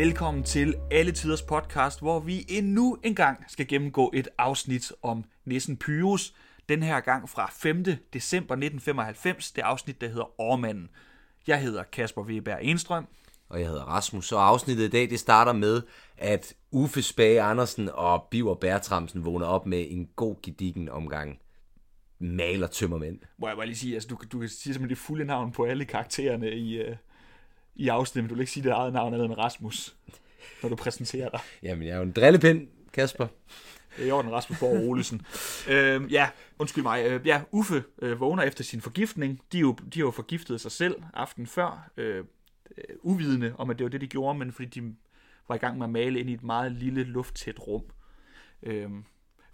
Velkommen til Alle Tiders podcast, hvor vi endnu en gang skal gennemgå et afsnit om Nissen Pyrus. Den her gang fra 5. december 1995, det afsnit, der hedder Årmanden. Jeg hedder Kasper Weber Enstrøm. Og jeg hedder Rasmus, og afsnittet i dag, det starter med, at Uffe Spage Andersen og Biver Bertramsen vågner op med en god gedigen omgang maler tømmermænd. Må jeg bare lige sige, altså du, du kan sige simpelthen det fulde navn på alle karaktererne i, uh, i afsnittet, men du vil ikke sige dit eget navn andet end Rasmus, når du præsenterer dig. Jamen, jeg er jo en drillepind, Kasper. Det er i orden, Rasmus Borg Olesen. øhm, ja, undskyld mig. Øh, ja, Uffe øh, vågner efter sin forgiftning. De jo, de er jo forgiftet sig selv aften før, øh, øh, uvidende om, at det var det, de gjorde, men fordi de var i gang med at male ind i et meget lille, lufttæt rum. Øh,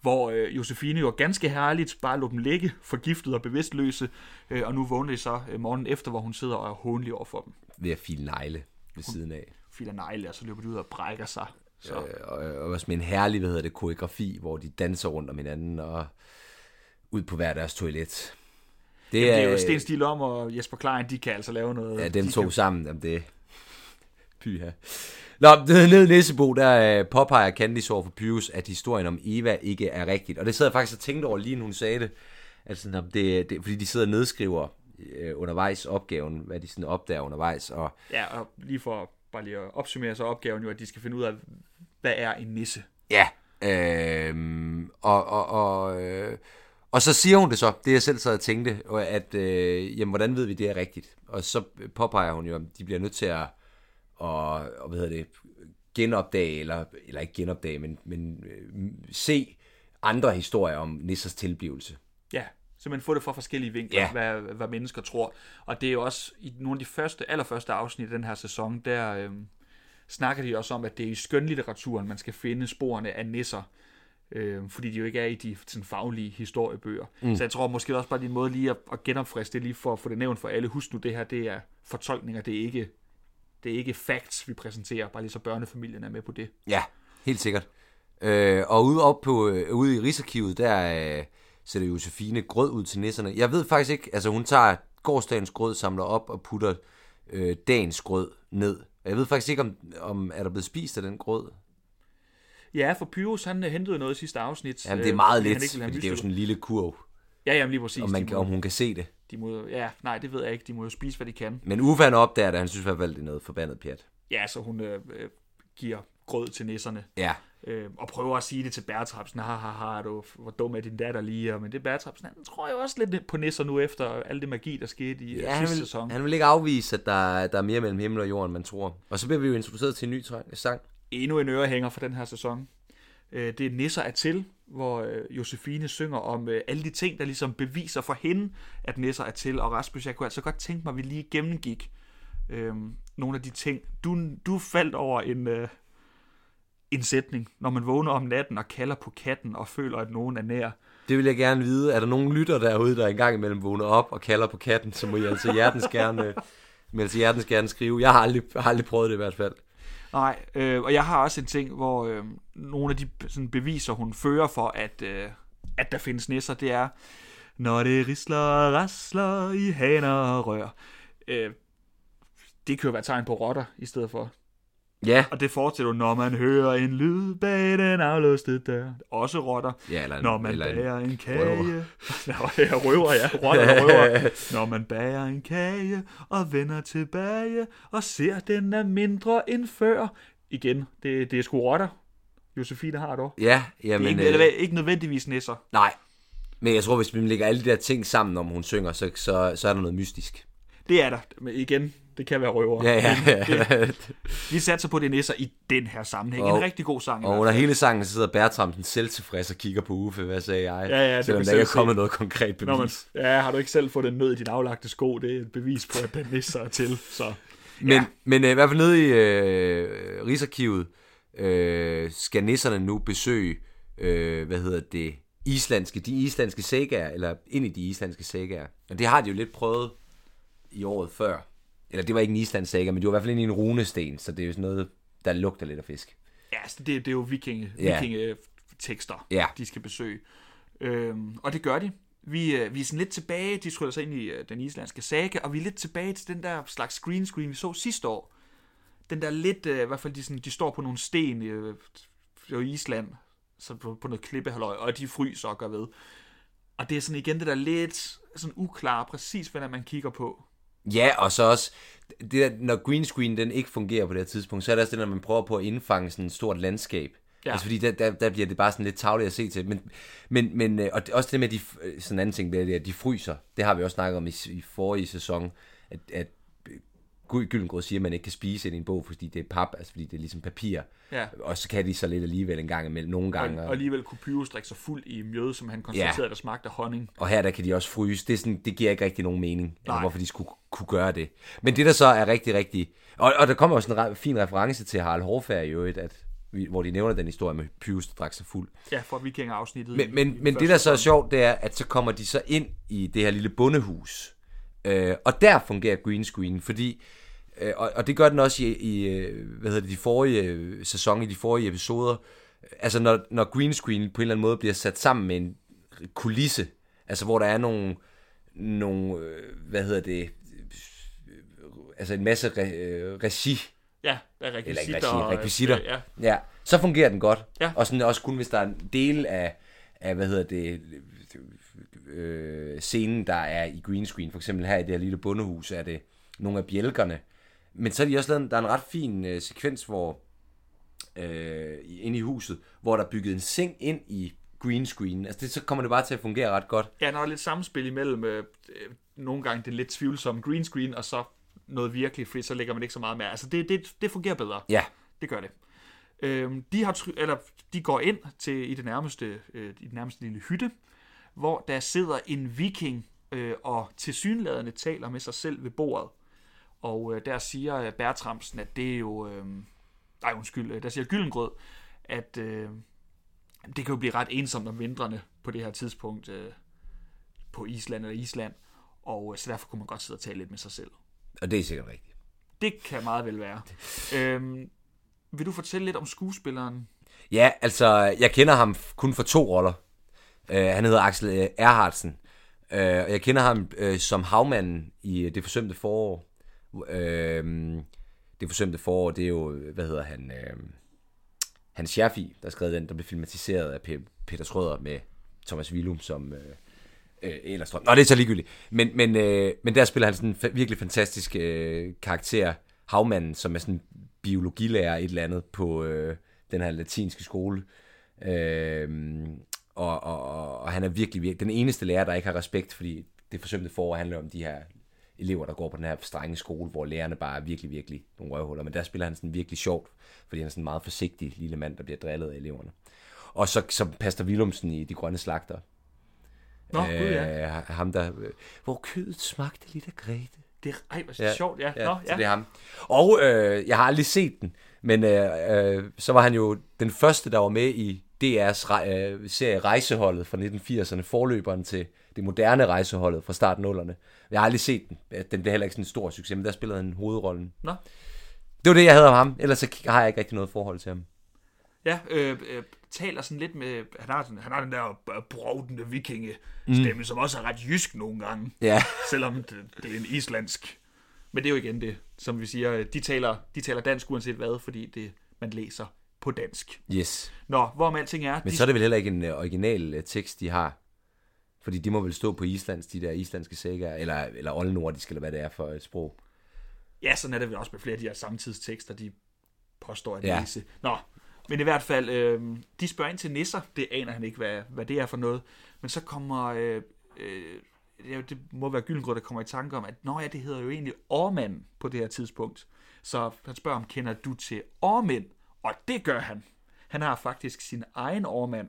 hvor øh, Josefine jo ganske herligt bare lå dem ligge, forgiftet og bevidstløse, øh, og nu vågner de så øh, morgenen efter, hvor hun sidder og er håndelig over for dem. Ved at file negle ved siden af. Filer negle, og så løber de ud og brækker sig. Så. Øh, og, og også med en herlig, hvad hedder det, koreografi, hvor de danser rundt om hinanden og ud på hver deres toilet. Det, Jamen, det er jo Sten Stil om, og Jesper Klein, de kan altså lave noget. Ja, dem de to kan... sammen, jamen det pyha. Nå, nede i Nissebo, der øh, påpeger Candice over for Pyrus, at historien om Eva ikke er rigtigt. Og det sad jeg faktisk og tænkte over lige, når hun sagde det. Altså, det, det, fordi de sidder og nedskriver øh, undervejs opgaven, hvad de sådan opdager undervejs. Og, Ja, og lige for bare lige at opsummere så opgaven jo, at de skal finde ud af, hvad er en nisse? ja, øh, og, og, og, øh, og så siger hun det så, det jeg selv sad og tænkte, at, øh, jamen, hvordan ved vi, det er rigtigt? Og så påpeger hun jo, at de bliver nødt til at, og, og hvad hedder det, genopdage, eller, eller ikke genopdage, men, men øh, se andre historier om Nissers tilblivelse. Ja, simpelthen få det fra forskellige vinkler, Ja. hvad, hvad mennesker tror. Og det er jo også i nogle af de første, allerførste afsnit i den her sæson, der øhm, snakker de også om, at det er i skønlitteraturen, man skal finde sporene af nisser. Øhm, fordi de jo ikke er i de sådan, faglige historiebøger. Mm. Så jeg tror måske også bare, en måde lige at, at genopfriske det, lige for at få det nævnt for alle. Husk nu, det her det er fortolkninger, det er ikke, det er ikke facts, vi præsenterer, bare lige så børnefamilien er med på det. Ja, helt sikkert. Øh, og ude, op på, øh, ude i Rigsarkivet, der øh, sætter Josefine grød ud til nisserne. Jeg ved faktisk ikke, altså hun tager gårdsdagens grød, samler op og putter øh, dagens grød ned. Og Jeg ved faktisk ikke, om, om er der blevet spist af den grød. Ja, for Pyrus, han øh, hentede noget i sidste afsnit. Jamen, det er øh, meget han lidt, fordi det er jo sådan en lille kurv, Ja, jamen lige præcis. om, man, må, om hun kan se det. de må, ja, nej, det ved jeg ikke. De må jo spise, hvad de kan. Men Uffe han opdager det, han synes i hvert fald, det er noget forbandet pjat. Ja, så hun øh, øh, giver grød til nisserne. Ja, Øh, og prøver at sige det til Bertrapsen. Ha, ha, ha, du, hvor dum er din datter lige. Og- Men det er Bertrapsen, han tror jo også lidt på nisser nu, efter alt det magi, der skete i ja sidste vil, sæson. han vil ikke afvise, at der, der er mere mellem himmel og jord, end man tror. Og så bliver vi jo introduceret til en ny sang. Endnu en ørehænger for den her sæson. Øh, det er Nisser er til, hvor øh, Josefine synger om øh, alle de ting, der ligesom beviser for hende, at Nisser er til. Og Rasmus, jeg kunne altså godt tænke mig, at vi lige gennemgik øh, nogle af de ting. Du, du faldt over en, øh, en sætning, når man vågner om natten og kalder på katten og føler, at nogen er nær. Det vil jeg gerne vide. Er der nogen lytter derude, der engang imellem vågner op og kalder på katten, så må I altså hjertens gerne, må I altså hjertens gerne skrive. Jeg har aldrig, har aldrig prøvet det i hvert fald. Nej, øh, og jeg har også en ting, hvor øh, nogle af de sådan, beviser, hun fører for, at, øh, at der findes nisser, det er, når det risler og rasler i haner og rør. Øh, det kan jo være tegn på rotter i stedet for. Ja. Og det fortsætter når man hører en lyd bag den aflåste dør. Også rotter. Ja, eller en, Når man eller bager en røver. kage. ja, røver, ja. Rotter og røver. Når man bager en kage og vender tilbage og ser, den er mindre end før. Igen, det, det er sgu rotter. Josefine har dog. Ja, Det er jamen, ikke, øh, eller, ikke nødvendigvis nisser. nej. Men jeg tror, hvis vi lægger alle de der ting sammen, om hun synger, så, så, så er der noget mystisk. Det er der. Men igen, det kan være røver. Ja, ja. Men det, vi satser på, det er nisser i den her sammenhæng. Og- en rigtig god sang. og under hele sangen, så sidder Bertramsen selv tilfreds og kigger på Uffe. Hvad sagde jeg? Ja, ja, det Selvom der ikke er kommet se. noget konkret bevis. Når man, ja, har du ikke selv fået den nød i din aflagte sko? Det er et bevis på, at den nisser er til. Så Men, Ja. ja. men øh, i hvert fald nede i øh, Rigsarkivet øh, skal nisserne nu besøge, øh, hvad hedder det, islandske, de islandske sagaer, eller ind i de islandske sagaer. Og det har de jo lidt prøvet i året før. Eller det var ikke en islandsk saga, men det var i hvert fald ind i en runesten, så det er jo sådan noget, der lugter lidt af fisk. Ja, altså det, det er jo vikinge, Ja. vikinge tekster, Ja. de skal besøge. Øhm, og det gør de. Vi, øh, vi er sådan lidt tilbage, de tryller sig ind i øh, den islandske saga, og vi er lidt tilbage til den der slags screen screen, vi så sidste år. den der lidt, øh, i hvert fald de, sådan, de står på nogle sten øh, i Island, så på, på noget klippehalløj, og de fryser og gør ved. Og det er sådan igen det der lidt sådan uklare, præcis hvad der man kigger på. Ja, og så også, det der, når green screen den ikke fungerer på det her tidspunkt, så er det også det, når man prøver på at indfange sådan et stort landskab. Ja. Altså fordi der, der, der bliver det bare sådan lidt tavligt at se til. Men, men, men øh, og det, også det med, de, sådan en anden ting, det er, at de fryser. Det har vi også snakket om i, i forrige sæson, at, at Gyllengrød siger, at man ikke kan spise i en bog, fordi det er pap, altså fordi det er ligesom papir. Ja. Og så kan de så lidt alligevel en gang imellem, nogle gange. Og, og alligevel kunne Pyrus drikke sig fuld i mjøde, som han konstaterede, ja. der smagte af honning. Og her der kan de også fryse. Det, er sådan, det giver ikke rigtig nogen mening, altså, hvorfor de skulle kunne gøre det. Men det der så er rigtig, rigtig... Og, og der kommer også en fin reference til Harald Hårfærd i øvrigt, at hvor de nævner den historie med Pyrus, der drak sig fuld. Ja, for vikingerafsnittet. Men, men, i, i men det, der så er sjovt, det er, at så kommer de så ind i det her lille bondehus. Øh, og der fungerer green screen, fordi Øh, og, og det gør den også i, i øh, hvad hedder det, de forrige øh, sæson, i de forrige episoder. Altså når, når green screen på en eller anden måde bliver sat sammen med en kulisse, altså hvor der er nogle, nogle hvad hedder det, altså en masse re, regi. Ja, der er rekvisitter. Eller regi, rekvisitter. Ja. ja. så fungerer den godt. Ja. Og sådan også kun hvis der er en del af, af hvad hedder det, øh, scenen, der er i green screen. For eksempel her i det her lille bundehus er det nogle af bjælkerne, men så er de også lavet, der er en ret fin øh, sekvens, hvor øh, inde i huset, hvor der er bygget en seng ind i green screen. Altså det, så kommer det bare til at fungere ret godt. Ja, der er lidt samspil imellem øh, nogle gange det lidt tvivlsomme green screen, og så noget virkelig, fordi så lægger man ikke så meget mere. Altså det, det, det fungerer bedre. Ja. Det gør det. Øh, de, har, eller, de går ind til i det nærmeste, øh, i det nærmeste lille hytte, hvor der sidder en viking øh, og tilsyneladende taler med sig selv ved bordet. Og øh, der siger Bertramsen, at det er jo... Øh, nej, undskyld. Øh, der siger Gyllengrød, at øh, det kan jo blive ret ensomt om vintrene på det her tidspunkt øh, på Island eller Island. Og øh, så derfor kunne man godt sidde og tale lidt med sig selv. Og det er sikkert rigtigt. Det kan meget vel være. øhm, vil du fortælle lidt om skuespilleren? Ja, altså, jeg kender ham kun for to roller. Øh, han hedder Axel øh, Erhardsen. Øh, og jeg kender ham øh, som havmanden i øh, Det forsømte forår. Øh, det forsømte forår, det er jo, hvad hedder han, øh, Hans Scherfi, der skrev den, der blev filmatiseret af Peter Schrøder med Thomas Willum som øh, øh, Ellerstrøm. Nå, det er så ligegyldigt. Men, men, øh, men der spiller han sådan en fa- virkelig fantastisk øh, karakter, havmanden, som er sådan biologilærer et eller andet på øh, den her latinske skole. Øh, og, og, og han er virkelig, virkelig den eneste lærer, der ikke har respekt, fordi det forsømte forår handler om de her elever, der går på den her strenge skole, hvor lærerne bare er virkelig, virkelig nogle røvhuller. Men der spiller han sådan virkelig sjovt, fordi han er sådan en meget forsigtig lille mand, der bliver drillet af eleverne. Og så som Pastor Willumsen i De Grønne Slagter. Nå, øh, gud ja. Ham der, hvor kødet smagte lidt af Grete. Det er, ej, hvor ja, sjovt, ja. ja, Nå, ja. det er ham. Og øh, jeg har aldrig set den, men øh, øh, så var han jo den første, der var med i DR's øh, serie Rejseholdet fra 1980'erne, forløberen til det moderne rejseholdet fra starten nullerne. Jeg har aldrig set den. Den blev heller ikke sådan en stor succes, men der spillede han hovedrollen. Nå. Det var det, jeg havde om ham. Ellers så har jeg ikke rigtig noget forhold til ham. Ja, øh, øh, taler sådan lidt med... Han har, sådan, han har den der brovdende vikinge stemme, mm. som også er ret jysk nogle gange. Ja. Selvom det, det er en islandsk. Men det er jo igen det, som vi siger, de taler, de taler dansk uanset hvad, fordi det, man læser på dansk. Yes. Nå, hvorom alting er... Men de... så er det vel heller ikke en uh, original uh, tekst, de har? Fordi de må vel stå på islands, de der islandske sækker, eller, eller oldnordisk, eller hvad det er for et sprog. Ja, sådan er det vel også med flere af de her samtidstekster, de påstår at ja. læse. Nå, men i hvert fald, øh, de spørger ind til nisser. Det aner han ikke, hvad, hvad det er for noget. Men så kommer... Øh, øh, det må være Gyllengrød, der kommer i tanke om, at nå ja, det hedder jo egentlig Ormand på det her tidspunkt. Så han spørger om, kender du til Ormænd? Og det gør han. Han har faktisk sin egen Ormand.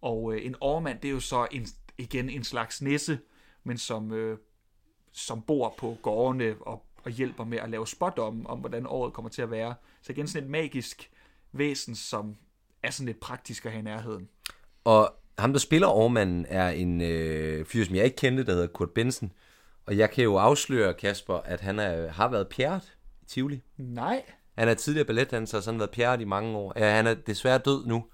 Og øh, en Ormand, det er jo så en igen en slags nisse, men som, øh, som bor på gårdene og, og hjælper med at lave spot om, om, hvordan året kommer til at være. Så igen sådan et magisk væsen, som er sådan lidt praktisk at have i nærheden. Og ham, der spiller overmanden, er en øh, fyr, som jeg ikke kendte, der hedder Kurt Benson. Og jeg kan jo afsløre, Kasper, at han er, har været pjert i Tivoli. Nej. Han er tidligere balletdanser, og så han været pjert i mange år. Ja, han er desværre død nu,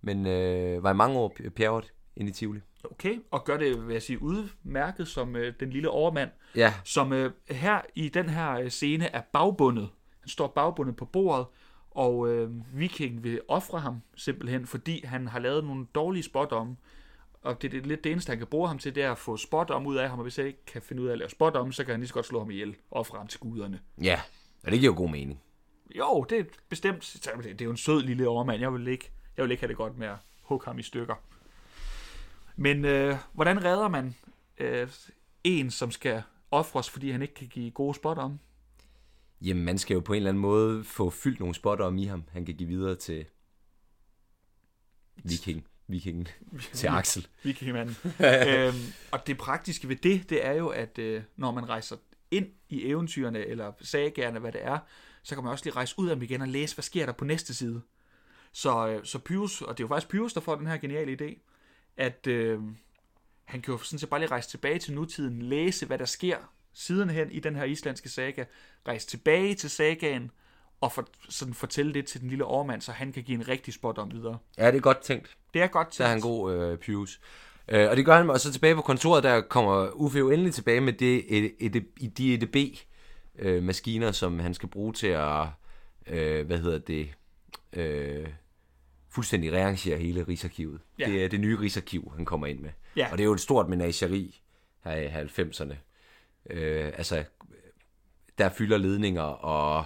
men øh, var i mange år pjert ind i Tivoli. Okay, og gør det, vil jeg sige, udmærket som øh, den lille overmand, ja. som øh, her i den her øh, scene er bagbundet. Han står bagbundet på bordet, og øh, vikingen vil ofre ham simpelthen, fordi han har lavet nogle dårlige spådomme. Og det, det er lidt det eneste, han kan bruge ham til, det er at få spådomme ud af ham, og hvis han ikke kan finde ud af at lave spådomme, så kan han lige så godt slå ham ihjel og ofre ham til guderne. Ja, og det giver jo god mening. Jo, det er bestemt. Det er jo en sød lille overmand. Jeg vil ikke, jeg vil ikke have det godt med at hugge ham i stykker. Men øh, hvordan redder man øh, en, som skal ofres, fordi han ikke kan give gode spot om? Jamen, man skal jo på en eller anden måde få fyldt nogle spotter om i ham, han kan give videre til Viking. Vikingen til Axel. Vikingmanden. øhm, og det praktiske ved det, det er jo, at øh, når man rejser ind i eventyrene, eller sagerne, hvad det er, så kan man også lige rejse ud af dem igen og læse, hvad sker der på næste side. Så, øh, så Pyrus, og det er jo faktisk Pyrus, der får den her geniale idé, at øh, han kan jo sådan set bare lige rejse tilbage til nutiden, læse, hvad der sker sidenhen i den her islandske saga, rejse tilbage til sagaen, og for, sådan fortælle det til den lille overmand, så han kan give en rigtig spot om videre. Ja, det er godt tænkt. Det er godt tænkt. Så er han god, øh, Pyrus. Øh, og det gør han, og så tilbage på kontoret, der kommer Uffe jo endelig tilbage med det, et, et, et, de EDB-maskiner, som han skal bruge til at, øh, hvad hedder det, øh, fuldstændig rearrangere hele Rigsarkivet. Ja. Det er det nye Rigsarkiv, han kommer ind med. Ja. Og det er jo et stort menageri her i 90'erne. Øh, altså, der fylder ledninger og,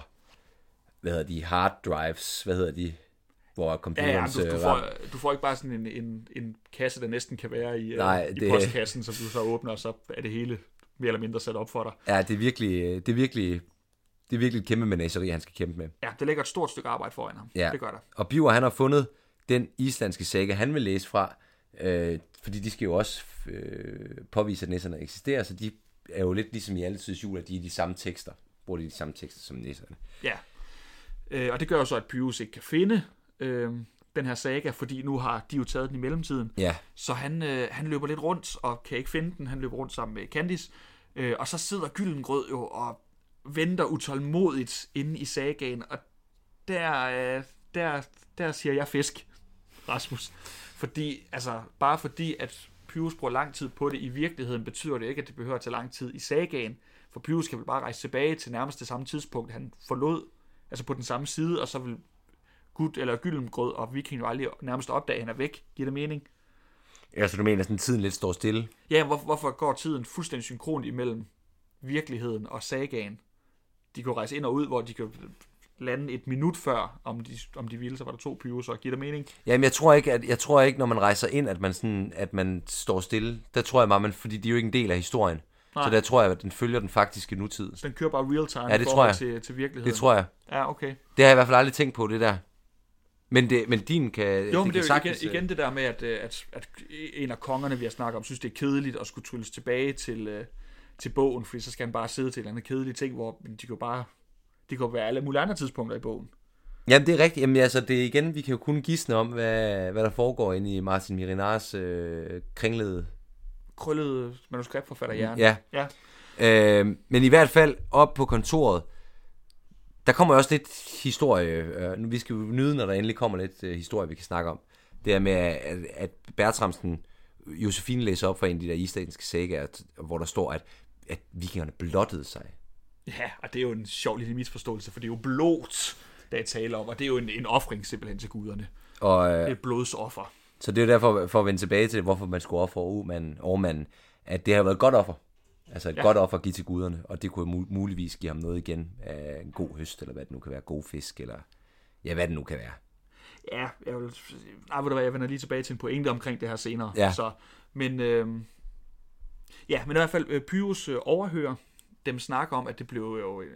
hvad hedder de, hard drives, hvad hedder de, hvor Ja, computerens... ja, du, du, øh, får, du får ikke bare sådan en, en, en kasse, der næsten kan være i, Nej, øh, i det- postkassen, som du så åbner, og så er det hele mere eller mindre sat op for dig. Ja, det er virkelig, det er virkelig, det er virkelig et kæmpe menageri, han skal kæmpe med. Ja, det lægger et stort stykke arbejde foran ham. Ja. Det gør der. Og Biver, han har fundet den islandske saga, han vil læse fra, øh, fordi de skal jo også øh, påvise, at nisserne eksisterer, så de er jo lidt ligesom i alle tids jul, at de er de samme tekster, bruger de de samme tekster som nisserne. Ja. Øh, og det gør jo så, at Pyrus ikke kan finde øh, den her saga, fordi nu har de jo taget den i mellemtiden. Ja, Så han, øh, han løber lidt rundt og kan ikke finde den. Han løber rundt sammen med Candice. Øh, og så sidder Gyllengrød jo og venter utålmodigt inde i sagaen. Og der, øh, der, der siger jeg fisk, Rasmus. Fordi, altså, bare fordi, at Pyrus bruger lang tid på det i virkeligheden, betyder det ikke, at det behøver at tage lang tid i sagaen. For Pyrus kan vel bare rejse tilbage til nærmest det samme tidspunkt, han forlod, altså på den samme side, og så vil Gud eller Gyllengrød og Viking jo aldrig nærmest opdage, at han er væk. Giver det mening? ja så du mener, at sådan tiden lidt står stille? Ja, hvor, hvorfor går tiden fuldstændig synkron imellem virkeligheden og sagaen? De kan rejse ind og ud, hvor de kan lande et minut før, om de, om de ville, så var der to pyroser. Giver det mening? Jamen, jeg tror ikke, at, jeg tror ikke, når man rejser ind, at man, sådan, at man står stille. Der tror jeg bare, man, fordi de er jo ikke en del af historien. Nej. Så der tror jeg, at den følger den faktiske nutid. Så den kører bare real time Ja, det tror jeg. til, til virkeligheden. Det tror jeg. Ja, okay. Det har jeg i hvert fald aldrig tænkt på, det der. Men, det, men din kan... Jo, men det er jo igen, sagtens, øh, igen det der med, at, øh, at, at en af kongerne, vi har snakket om, synes, det er kedeligt at skulle trylles tilbage til, øh, til bogen, fordi så skal han bare sidde til en eller anden kedelig ting, hvor de kan jo bare... Det kan jo være alle mulige andre tidspunkter i bogen. Jamen, det er rigtigt. Jamen, altså, det er igen, vi kan jo kun gisne om, hvad, hvad der foregår inde i Martin Mirinars øh, kringlede... Krøllet manuskriptforfatter hjerne. Ja. ja. Øh, men i hvert fald, op på kontoret, der kommer også lidt historie. Øh, nu, vi skal jo nyde, når der endelig kommer lidt øh, historie, vi kan snakke om. Det er med, at, at Bertramsen, Josefine læser op fra en af de der islandske sagaer, hvor der står, at, at vikingerne blottede sig. Ja, og det er jo en sjov lille misforståelse, for det er jo blod, der er tale om, og det er jo en, en offring simpelthen til guderne. Og, Det øh, er et blodsoffer. så det er jo derfor, for at vende tilbage til, hvorfor man skulle ofre overmanden at det har været et godt offer. Altså et ja. Godt offer at give til guderne, og det kunne mu- muligvis give ham noget igen af en god høst, eller hvad det nu kan være, god fisk, eller ja, hvad det nu kan være. Ja, jeg vil... Nej, ved du hvad, jeg vender lige tilbage til en pointe omkring det her senere. Ja. Så, men, øh, ja, men i hvert fald, øh, Pyrus øh, overhører dem snakke om, at det blev jo et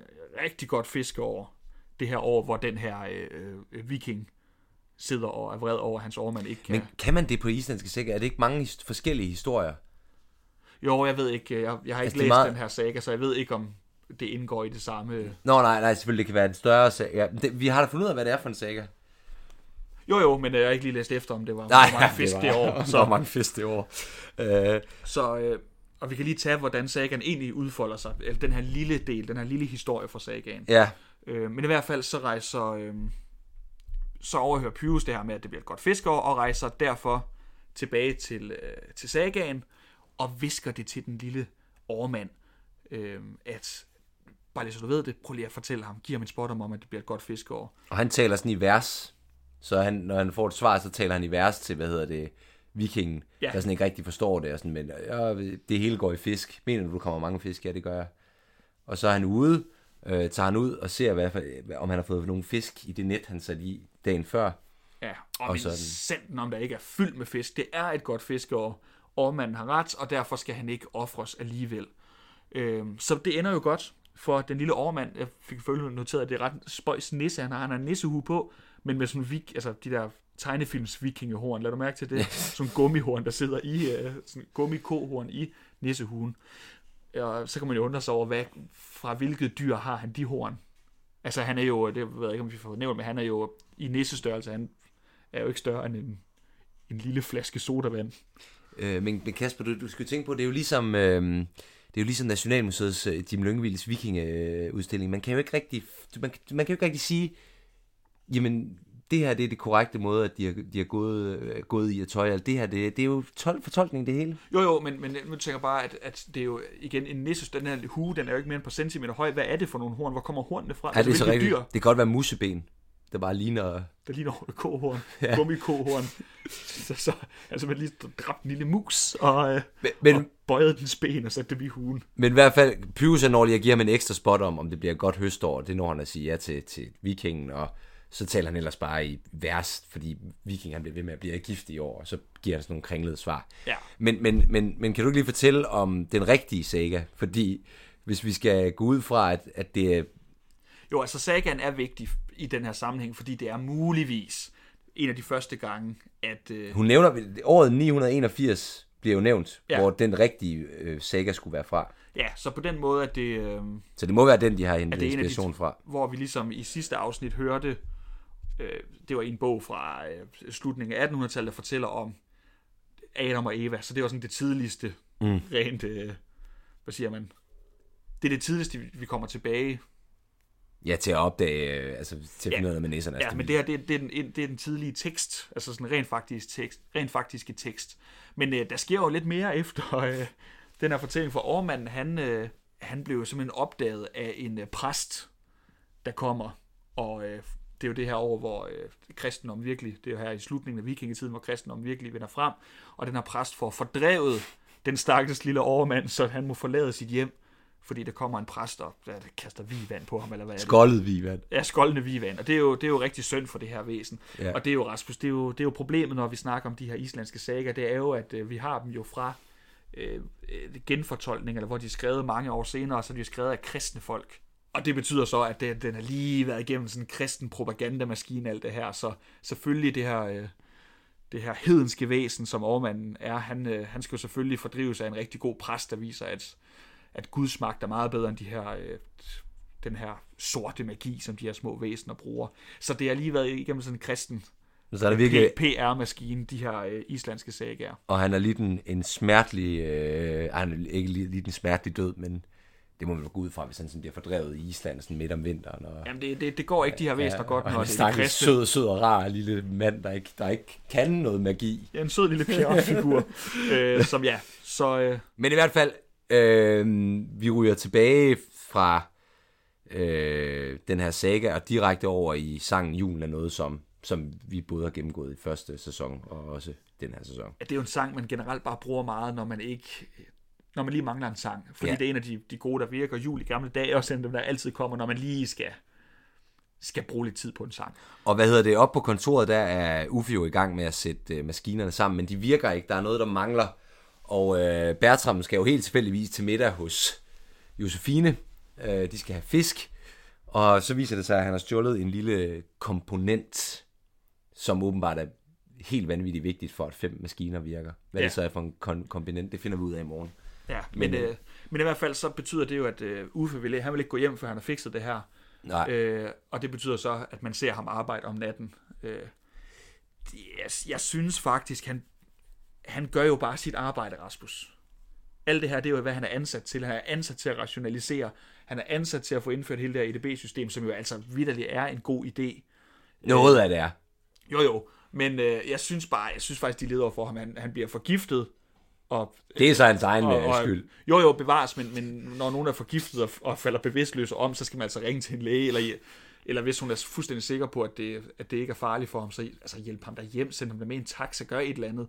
rigtig godt fiskeår, det her år, hvor den her øh, øh, viking sidder og er vred over, at hans overmand ikke kan... Men kan man det på islandske sækker? Er det ikke mange forskellige historier? Jo, jeg ved ikke, jeg, jeg har ikke Altså, det læst meget- den her saga, så jeg ved ikke, om det indgår i det samme... Nå nej, nej, selvfølgelig det kan være en større saga. Det, vi har da fundet ud af, hvad det er for en saga. Jo, jo, men øh, jeg har ikke lige læst efter, om det var Nej, mange fisk det, år. Så Så, mange fisk det år. Øh, så øh, og vi kan lige tage, hvordan sagaen egentlig udfolder sig. Eller den her lille del, den her lille historie fra sagaen. ja, Øh, men i hvert fald så rejser... Øh, så overhører Pyrus det her med, at det bliver et godt fiskeår, og rejser derfor tilbage til, øh, til sagaen, og visker det til den lille overmand, øh, at bare lige så du ved det, prøv lige at fortælle ham, giv ham en spot om, at det bliver et godt fiskeår. Og han taler sådan i vers, så han, når han får et svar, så taler han i vers til, hvad hedder det, vikingen, Ja. der sådan ikke rigtig forstår det, og sådan, men ja, det hele går i fisk. Mener du, du kommer mange fisk? Ja, det gør jeg. Og så er han ude, øh, tager han ud og ser, hvad, om han har fået nogle fisk i det net, han satte i dagen før. Ja, og, Og og sådan. senden om der ikke er fyldt med fisk. Det er et godt fiskeår, man har ret, og derfor skal han ikke ofres alligevel. Øhm, så det ender jo godt for den lille overmand. Jeg fik selvfølgelig noteret, at det er ret spøjs nisse. Han har, han har en nissehue på, men med sådan vik, altså de der tegnefilms vikingehorn. Lad du mærke til det? sådan en gummihorn, der sidder i, øh, sådan gummikohorn i nissehuen. Og så kan man jo undre sig over, hvad, fra hvilket dyr har han de horn? Altså han er jo, det ved jeg ikke, om vi får nævnt, men han er jo i nissestørrelse. Han er jo ikke større end en, en lille flaske sodavand. Øh, men, men Kasper, du, du skal jo tænke på, det er jo ligesom, øh, det er jo ligesom Nationalmuseets øh, Jim Lyngvilds vikingeudstilling. Man kan jo ikke rigtig, man, man kan jo ikke rigtig sige, jamen, det her det er det korrekte måde, at de har, de har gået, øh, gået i at tøj. Altså, det her, det, det er jo tol, fortolkning, det hele. Jo, jo, men, men nu tænker jeg bare, at, at det er jo igen en nisse, den her hue, den er jo ikke mere end et par centimeter høj. Hvad er det for nogle horn? Hvor kommer hornene fra? Ja, det er så hvilke rigtigt. dyr, Det kan godt være museben, der bare ligner... der ligner kohorn, ja. gummikohorn. så, så, altså man lige dræbt en lille mus og, øh, Men, men, og bøjet dens ben og sat dem i huen. men i hvert fald, Pyrus er når jeg giver ham en ekstra spot om, om det bliver et godt høstår. Det når han at sige ja til, til vikingen, og så taler han ellers bare i vers, fordi vikingen han bliver ved med at blive gift i år, og så giver han sådan nogle kringlede svar. Ja. Men, men, men, men kan du ikke lige fortælle om den rigtige saga? Fordi hvis vi skal gå ud fra, at, at det er... Jo, altså sagaen er vigtig i den her sammenhæng, fordi det er muligvis en af de første gange, at... Øh, Hun nævner, året 981 bliver jo nævnt, Ja. hvor den rigtige øh, saga skulle være fra. ja, så på den måde, at det... Øh, Så det må være den, de har hentet af de- inspiration fra. hvor vi ligesom i sidste afsnit hørte, øh, det var en bog fra øh, slutningen af 1800-tallet, der fortæller om Adam og Eva, så det var sådan det tidligste, mm. rent, øh, hvad siger man, det er det tidligste, vi kommer tilbage. Ja, til at opdage, øh, altså til at Ja. finde af med nisserne. Ja, men det her, det, det, er den, det er den tidlige tekst, altså sådan rent faktisk tekst, rent faktiske tekst. Men øh, der sker jo lidt mere efter øh, den her fortælling, for overmanden, han, øh, han blev jo simpelthen opdaget af en øh, præst, der kommer, og øh, det er jo det her år, hvor øh, kristendom virkelig, det er jo her i slutningen af vikingetiden, hvor kristendom virkelig vinder frem, og den her præst får fordrevet den stakkels lille overmand, så han må forlade sit hjem, fordi der kommer en præst og der kaster vand på ham, eller hvad er det? Skoldet vi, hvad? Ja, skoldende vivand, og det er, jo, det er jo rigtig synd for det her væsen. Ja. Og det er jo, Rasmus, det er jo, det er jo problemet, når vi snakker om de her islandske sager, det er jo, at øh, vi har dem jo fra øh, øh, genfortolkning, eller hvor de er skrevet mange år senere, og så er de jo skrevet af kristne folk. Og det betyder så, at det, den har lige været igennem sådan en kristen propagandamaskine, alt det her, så selvfølgelig det her... Øh, det her hedenske væsen, som overmanden er, han, øh, han skal jo selvfølgelig fordrives af en rigtig god præst, der viser, at, at Guds magt er meget bedre end de her, øh, den her sorte magi, som de her små væsener bruger. Så det har lige været igennem sådan en kristen Så er der virkelig, PR-maskine, de her øh, islandske sagaer. og han er lidt en, en smertelig, øh, han er ikke lige, lige en smertelig død, men det må man jo gå ud fra, hvis han sådan bliver fordrevet i Island sådan midt om vinteren. Og, Jamen, det, det, det går ikke de her væsener godt, og når det er de stakkels kristne. sød, sød og rar lille mand, der ikke, der ikke kan noget magi. Ja, en sød lille PR-figur, øh, som ja, så... Øh, Men i hvert fald, øh, vi ryger tilbage fra øh, den her saga og direkte over i sangen Julen er noget, som, som vi både har gennemgået i første sæson og også den her sæson. det er jo en sang, man generelt bare bruger meget, når man ikke når man lige mangler en sang. Fordi Ja. det er en af de, de gode, der virker. Jul i gamle dage også en af dem, der altid kommer, når man lige skal, skal bruge lidt tid på en sang. Og hvad hedder det, op på kontoret, der er Uffe jo i gang med at sætte øh, maskinerne sammen, men de virker ikke, der er noget, der mangler. Og øh, Bertram skal jo helt tilfældigvis til middag hos Josefine. Øh, de skal have fisk, og så viser det sig, at han har stjålet en lille komponent, som åbenbart er helt vanvittigt vigtigt for, at fem maskiner virker. Hvad Ja. det så er for en kon- komponent, det finder vi ud af i morgen. Ja, men, Men, øh, øh, men i hvert fald så betyder det jo, at øh, Uffe vil, han vil ikke gå hjem, før han har fikset det her. Nej, øh, og det betyder så, at man ser ham arbejde om natten. Øh, jeg, jeg synes faktisk, han, han gør jo bare sit arbejde, Rasmus. Alt det her, det er jo, hvad han er ansat til. Han er ansat til at rationalisere. Han er ansat til at få indført hele det her EDB-system, som jo altså vidderligt er en god idé. noget af det er. Jo, jo. Men øh, jeg synes bare, jeg synes faktisk, de leder for ham. Han, han bliver forgiftet, Og, Det er så hans egen og, øh, og, skyld. Jo, jo, bevares, men, men når nogen er forgiftet og, og falder bevidstløse om, så skal man altså ringe til en læge, eller, eller hvis hun er fuldstændig sikker på, at det, at det ikke er farligt for ham, så altså, hjælp ham der hjem, send ham der med en taxa, gør et eller andet.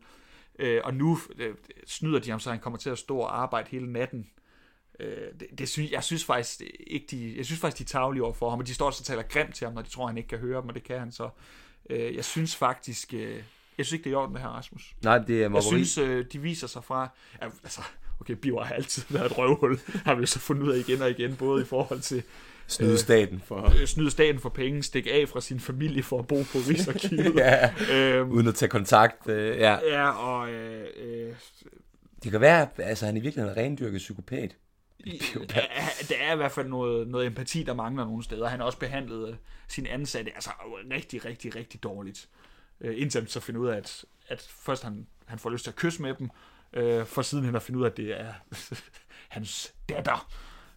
Øh, og nu øh, snyder de ham, så han kommer til at stå og arbejde hele natten. Øh, det, det synes, jeg synes faktisk ikke, de, jeg synes faktisk, de er tagelige over for ham, og de står også og taler grimt til ham, når de tror, han ikke kan høre dem, og det kan han så. Øh, jeg synes faktisk, øh, jeg synes ikke, det er i orden, det her, Rasmus. Nej, det er Jeg mobberi. synes, øh, de viser sig fra... Altså, okay, Biver har altid været et røvhul, har vi jo så fundet ud af igen og igen, både i forhold til Snyde staten for... øh, snyde staten for penge, stikke af fra sin familie for at bo på Rigsarkivet. ja, øhm, uden at tage kontakt. Øh, ja. ja, og øh, øh, Det kan være, at altså, han i virkeligheden er rendyrket psykopat. der er i hvert fald noget, noget empati, der mangler nogle steder. Han har også behandlet øh, sine ansatte altså, rigtig, rigtig, rigtig dårligt. Øh, indtil han så finder ud af, at, at først han, han får lyst til at kysse med dem, øh, for siden han har fundet ud af, at det er hans datter.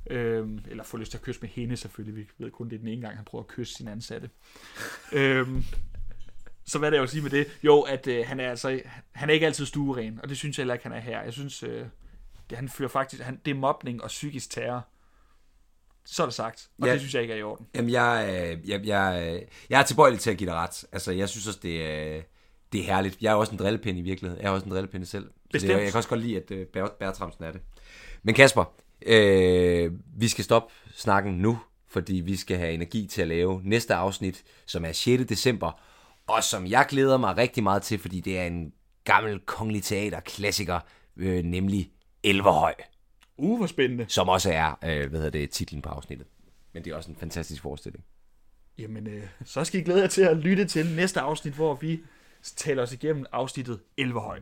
Øh, eller får lyst til at kysse med hende selvfølgelig. Vi ved kun, det er den ene gang, han prøver at kysse sin ansatte. øh, så hvad er det, jeg vil sige med det? Jo, at øh, han er altså han er ikke altid stueren, og det synes jeg heller ikke, han er her. Jeg synes, øh, det, han fører faktisk, han, det er mobning og psykisk terror. Så er det sagt, og Ja. det synes jeg ikke er i orden. Jamen, jeg, øh, jeg, jeg, øh, jeg er tilbøjelig til at give dig ret. Altså, jeg synes også, det er, det er herligt. Jeg er også en drillepinde i virkeligheden. Jeg er også en drillepinde selv. Så det, Bestemt. jeg kan også godt lide, at øh, Ber- Bertramsen er det. Men Kasper, øh, vi skal stoppe snakken nu, fordi vi skal have energi til at lave næste afsnit, som er 6. december, og som jeg glæder mig rigtig meget til, fordi det er en gammel kongelig teaterklassiker, øh, nemlig Elverhøj, Uh, hvor spændende. som også er, øh, hvad hedder det, titlen på afsnittet. Men det er også en fantastisk forestilling. Jamen, øh, så skal I glæde jer til at lytte til næste afsnit, hvor vi taler os igennem afsnittet Elverhøj.